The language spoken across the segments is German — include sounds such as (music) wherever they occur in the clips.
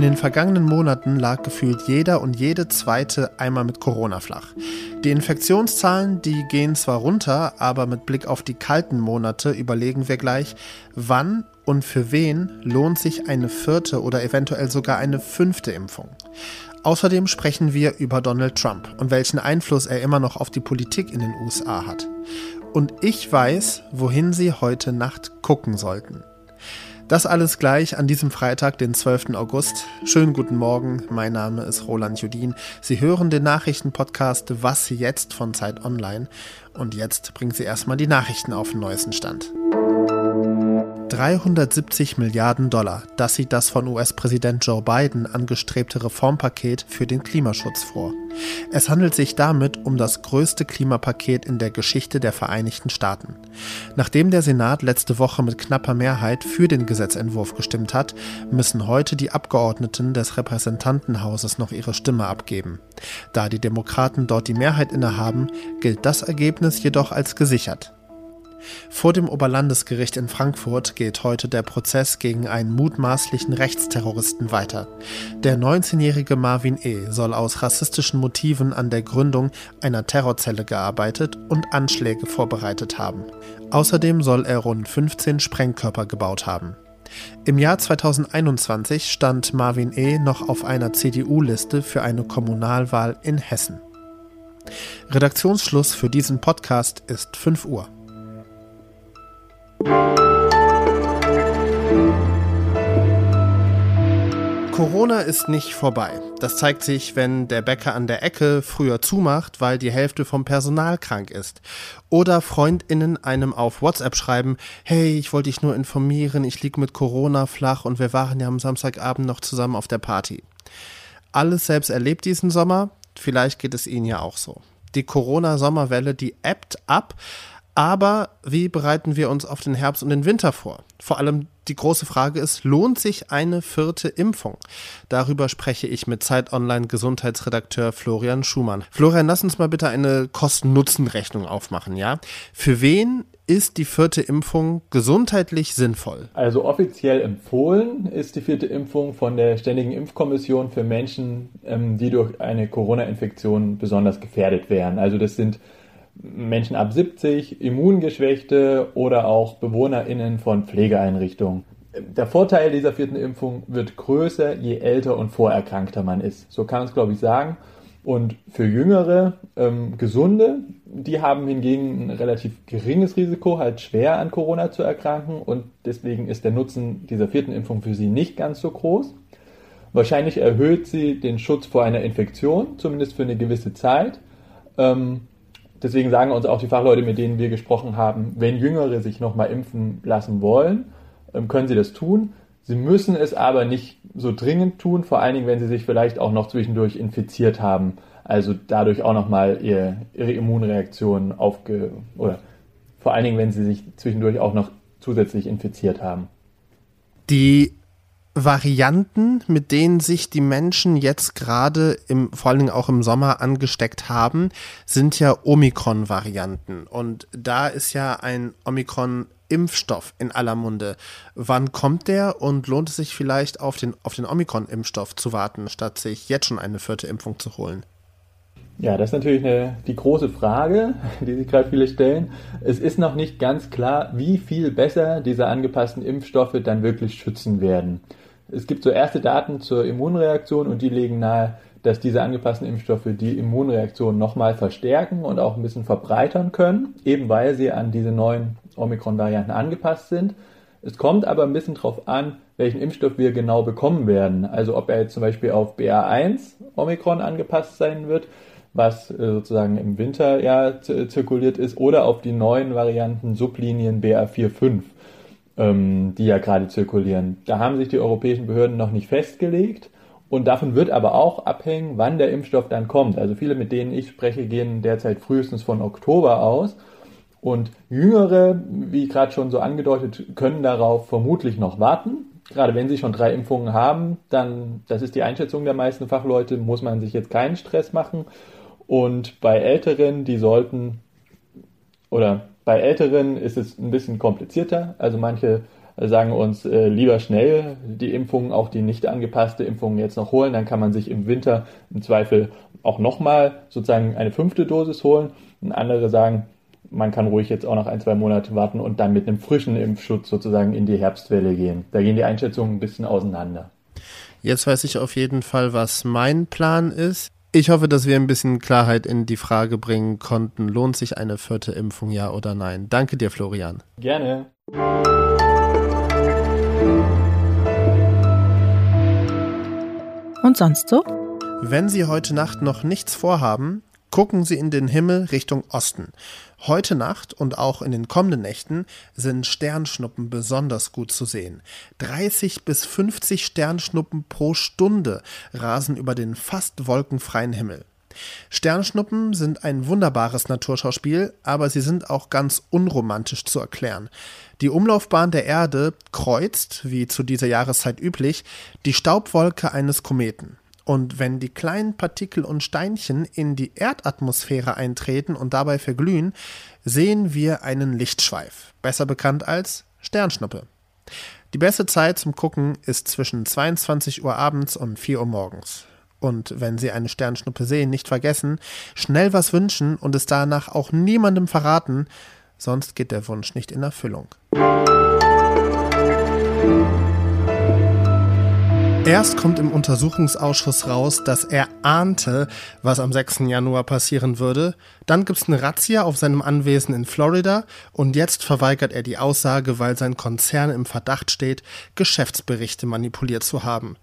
In den vergangenen Monaten lag gefühlt jeder und jede zweite einmal mit Corona flach. Die Infektionszahlen, die gehen zwar runter, aber mit Blick auf die kalten Monate überlegen wir gleich, wann und für wen lohnt sich eine vierte oder eventuell sogar eine fünfte Impfung. Außerdem sprechen wir über Donald Trump und welchen Einfluss er immer noch auf die Politik in den USA hat. Und ich weiß, wohin Sie heute Nacht gucken sollten. Das alles gleich an diesem Freitag, den 12. August. Schönen guten Morgen, mein Name ist Roland Judin. Sie hören den Nachrichtenpodcast Was jetzt von Zeit Online. Und jetzt bringen Sie erstmal die Nachrichten auf den neuesten Stand. 370 Milliarden Dollar. Das sieht das von US-Präsident Joe Biden angestrebte Reformpaket für den Klimaschutz vor. Es handelt sich damit um das größte Klimapaket in der Geschichte der Vereinigten Staaten. Nachdem der Senat letzte Woche mit knapper Mehrheit für den Gesetzentwurf gestimmt hat, müssen heute die Abgeordneten des Repräsentantenhauses noch ihre Stimme abgeben. Da die Demokraten dort die Mehrheit innehaben, gilt das Ergebnis jedoch als gesichert. Vor dem Oberlandesgericht in Frankfurt geht heute der Prozess gegen einen mutmaßlichen Rechtsterroristen weiter. Der 19-jährige Marvin E. soll aus rassistischen Motiven an der Gründung einer Terrorzelle gearbeitet und Anschläge vorbereitet haben. Außerdem soll er rund 15 Sprengkörper gebaut haben. Im Jahr 2021 stand Marvin E. noch auf einer CDU-Liste für eine Kommunalwahl in Hessen. Redaktionsschluss für diesen Podcast ist 5 Uhr. Corona ist nicht vorbei. Das zeigt sich, wenn der Bäcker an der Ecke früher zumacht, weil die Hälfte vom Personal krank ist. Oder Freundinnen einem auf WhatsApp schreiben, hey, ich wollte dich nur informieren, ich liege mit Corona flach und wir waren ja am Samstagabend noch zusammen auf der Party. Alles selbst erlebt diesen Sommer, vielleicht geht es Ihnen ja auch so. Die Corona-Sommerwelle, die ebbt ab, aber wie bereiten wir uns auf den Herbst und den Winter vor? Vor allem die große Frage ist, lohnt sich eine vierte Impfung? Darüber spreche ich mit Zeit Online Gesundheitsredakteur Florian Schumann. Florian, lass uns mal bitte eine Kosten-Nutzen-Rechnung aufmachen, ja? Für wen ist die vierte Impfung gesundheitlich sinnvoll? Also offiziell empfohlen ist die vierte Impfung von der Ständigen Impfkommission für Menschen, ähm, die durch eine Corona-Infektion besonders gefährdet wären. Also das sind Menschen ab 70, Immungeschwächte oder auch BewohnerInnen von Pflegeeinrichtungen. Der Vorteil dieser vierten Impfung wird größer, je älter und vorerkrankter man ist. So kann man es, glaube ich, sagen. Und für jüngere, ähm, gesunde, die haben hingegen ein relativ geringes Risiko, halt schwer an Corona zu erkranken. Und deswegen ist der Nutzen dieser vierten Impfung für sie nicht ganz so groß. Wahrscheinlich erhöht sie den Schutz vor einer Infektion, zumindest für eine gewisse Zeit. Ähm, Deswegen sagen uns auch die Fachleute, mit denen wir gesprochen haben, wenn Jüngere sich nochmal impfen lassen wollen, ähm, können sie das tun. Sie müssen es aber nicht so dringend tun, vor allen Dingen, wenn sie sich vielleicht auch noch zwischendurch infiziert haben, also dadurch auch nochmal ihr, ihre Immunreaktion aufge... oder vor allen Dingen, wenn sie sich zwischendurch auch noch zusätzlich infiziert haben. Die Varianten, mit denen sich die Menschen jetzt gerade im, vor allen Dingen auch im Sommer angesteckt haben, sind ja Omikron-Varianten. Und da ist ja ein Omikron-Impfstoff in aller Munde. Wann kommt der und lohnt es sich vielleicht auf den, auf den Omikron-Impfstoff zu warten, statt sich jetzt schon eine vierte Impfung zu holen? Ja, das ist natürlich eine, die große Frage, die sich gerade viele stellen. Es ist noch nicht ganz klar, wie viel besser diese angepassten Impfstoffe dann wirklich schützen werden. Es gibt so erste Daten zur Immunreaktion und die legen nahe, dass diese angepassten Impfstoffe die Immunreaktion nochmal verstärken und auch ein bisschen verbreitern können, eben weil sie an diese neuen Omikron-Varianten angepasst sind. Es kommt aber ein bisschen darauf an, welchen Impfstoff wir genau bekommen werden. Also ob er jetzt zum Beispiel auf BA1 Omikron angepasst sein wird, was äh, sozusagen im Winter ja zirkuliert ist, oder auf die neuen Varianten Sublinien BA4-5 ähm, die ja gerade zirkulieren. Da haben sich die europäischen Behörden noch nicht festgelegt. Und davon wird aber auch abhängen, wann der Impfstoff dann kommt. Also viele, mit denen ich spreche, gehen derzeit frühestens von Oktober aus. Und Jüngere, wie gerade schon so angedeutet, können darauf vermutlich noch warten. Gerade wenn sie schon drei Impfungen haben, dann, das ist die Einschätzung der meisten Fachleute, muss man sich jetzt keinen Stress machen. Und bei Älteren, die sollten, oder bei Älteren ist es ein bisschen komplizierter. Also manche sagen uns äh, lieber schnell die Impfung, auch die nicht angepasste Impfung jetzt noch holen. Dann kann man sich im Winter im Zweifel auch nochmal sozusagen eine fünfte Dosis holen. Und andere sagen, man kann ruhig jetzt auch noch ein, zwei Monate warten und dann mit einem frischen Impfschutz sozusagen in die Herbstwelle gehen. Da gehen die Einschätzungen ein bisschen auseinander. Jetzt weiß ich auf jeden Fall, was mein Plan ist. Ich hoffe, dass wir ein bisschen Klarheit in die Frage bringen konnten, lohnt sich eine vierte Impfung, ja oder nein? Danke dir, Florian. Gerne. Und sonst so? Wenn Sie heute Nacht noch nichts vorhaben, gucken Sie in den Himmel Richtung Osten. Heute Nacht und auch in den kommenden Nächten sind Sternschnuppen besonders gut zu sehen. 30 bis 50 Sternschnuppen pro Stunde rasen über den fast wolkenfreien Himmel. Sternschnuppen sind ein wunderbares Naturschauspiel, aber sie sind auch ganz unromantisch zu erklären. Die Umlaufbahn der Erde kreuzt, wie zu dieser Jahreszeit üblich, die Staubwolke eines Kometen. Und wenn die kleinen Partikel und Steinchen in die Erdatmosphäre eintreten und dabei verglühen, sehen wir einen Lichtschweif, besser bekannt als Sternschnuppe. Die beste Zeit zum Gucken ist zwischen 22 Uhr abends und 4 Uhr morgens. Und wenn Sie eine Sternschnuppe sehen, nicht vergessen, schnell was wünschen und es danach auch niemandem verraten, sonst geht der Wunsch nicht in Erfüllung. Erst kommt im Untersuchungsausschuss raus, dass er ahnte, was am 6. Januar passieren würde. Dann gibt's eine Razzia auf seinem Anwesen in Florida und jetzt verweigert er die Aussage, weil sein Konzern im Verdacht steht, Geschäftsberichte manipuliert zu haben.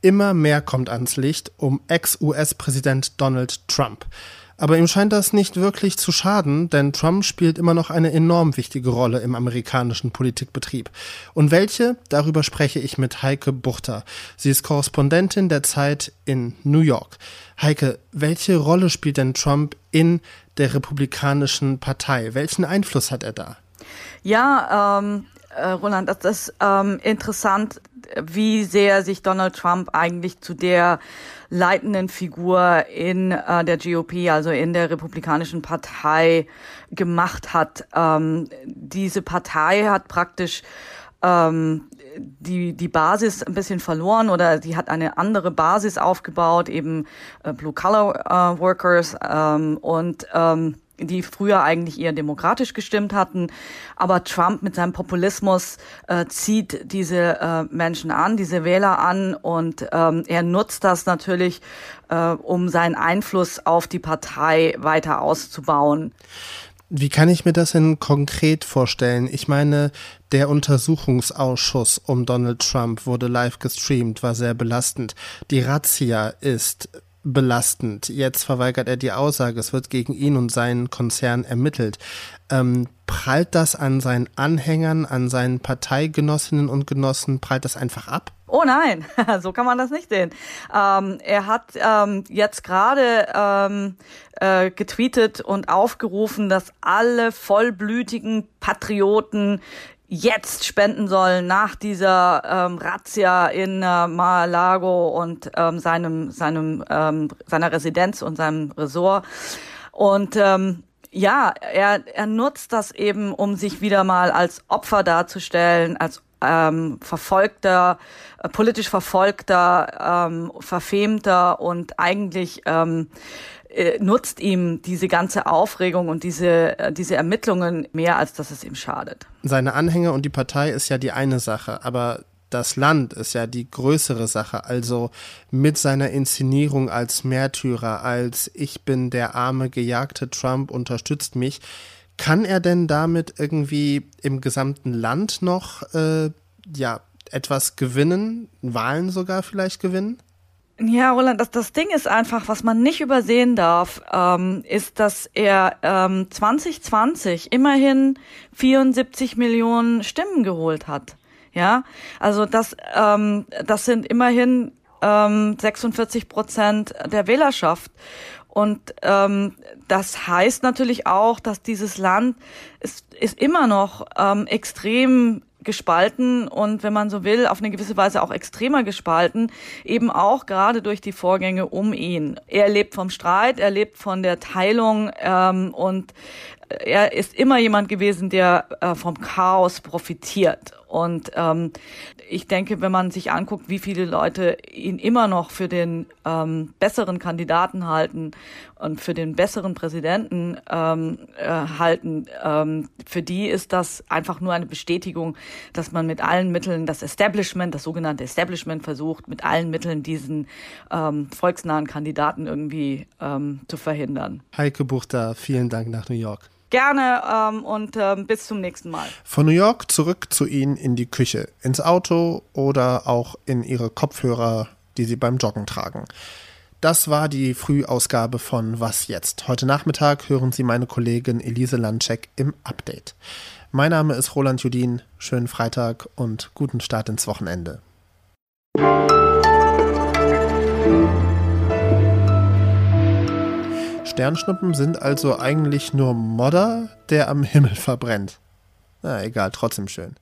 Immer mehr kommt ans Licht um Ex-US-Präsident Donald Trump. Aber ihm scheint das nicht wirklich zu schaden, denn Trump spielt immer noch eine enorm wichtige Rolle im amerikanischen Politikbetrieb. Und welche? Darüber spreche ich mit Heike Buchter. Sie ist Korrespondentin der Zeit in New York. Heike, welche Rolle spielt denn Trump in der Republikanischen Partei? Welchen Einfluss hat er da? Ja, ähm, äh, Roland, das ist ähm, interessant, wie sehr sich Donald Trump eigentlich zu der leitenden Figur in äh, der GOP, also in der Republikanischen Partei, gemacht hat. Ähm, diese Partei hat praktisch ähm, die, die Basis ein bisschen verloren oder die hat eine andere Basis aufgebaut, eben äh, Blue Collar äh, ähm, und ähm, die früher eigentlich eher demokratisch gestimmt hatten. Aber Trump mit seinem Populismus äh, zieht diese äh, Menschen an, diese Wähler an und ähm, er nutzt das natürlich, äh, um seinen Einfluss auf die Partei weiter auszubauen. Wie kann ich mir das denn konkret vorstellen? Ich meine, der Untersuchungsausschuss um Donald Trump wurde live gestreamt, war sehr belastend. Die Razzia ist belastend. Jetzt verweigert er die Aussage, es wird gegen ihn und seinen Konzern ermittelt. Ähm, prallt das an seinen Anhängern, an seinen Parteigenossinnen und Genossen, prallt das einfach ab? Oh nein, (laughs) so kann man das nicht sehen. Ähm, er hat ähm, jetzt gerade ähm, äh, getweetet und aufgerufen, dass alle vollblütigen Patrioten jetzt spenden sollen nach dieser ähm, Razzia in äh, Mar-a-Lago und ähm, seinem, seinem, ähm, seiner Residenz und seinem Resort. Und ähm, ja, er, er nutzt das eben, um sich wieder mal als Opfer darzustellen, als ähm, verfolgter, äh, politisch verfolgter, ähm, verfemter und eigentlich ähm, äh, nutzt ihm diese ganze Aufregung und diese, äh, diese Ermittlungen mehr, als dass es ihm schadet. Seine Anhänger und die Partei ist ja die eine Sache, aber das Land ist ja die größere Sache. Also mit seiner Inszenierung als Märtyrer, als ich bin der arme, gejagte Trump, unterstützt mich. Kann er denn damit irgendwie im gesamten Land noch äh, ja, etwas gewinnen, Wahlen sogar vielleicht gewinnen? Ja, Roland, das, das Ding ist einfach, was man nicht übersehen darf, ähm, ist, dass er ähm, 2020 immerhin 74 Millionen Stimmen geholt hat. Ja, also das, ähm, das sind immerhin ähm, 46 Prozent der Wählerschaft. Und ähm, das heißt natürlich auch, dass dieses Land ist, ist immer noch ähm, extrem gespalten und wenn man so will, auf eine gewisse Weise auch extremer gespalten, eben auch gerade durch die Vorgänge um ihn. Er lebt vom Streit, er lebt von der Teilung ähm, und er ist immer jemand gewesen, der äh, vom Chaos profitiert. Und ähm, ich denke, wenn man sich anguckt, wie viele Leute ihn immer noch für den ähm, besseren Kandidaten halten und für den besseren Präsidenten ähm, äh, halten, ähm, für die ist das einfach nur eine Bestätigung, dass man mit allen Mitteln das Establishment, das sogenannte Establishment versucht, mit allen Mitteln diesen ähm, volksnahen Kandidaten irgendwie ähm, zu verhindern. Heike Buchter, vielen Dank nach New York. Gerne ähm, und ähm, bis zum nächsten Mal. Von New York zurück zu Ihnen in die Küche, ins Auto oder auch in Ihre Kopfhörer, die Sie beim Joggen tragen. Das war die Frühausgabe von Was jetzt? Heute Nachmittag hören Sie meine Kollegin Elise Landcheck im Update. Mein Name ist Roland Judin. Schönen Freitag und guten Start ins Wochenende. Sternschnuppen sind also eigentlich nur Modder, der am Himmel verbrennt. Na egal, trotzdem schön.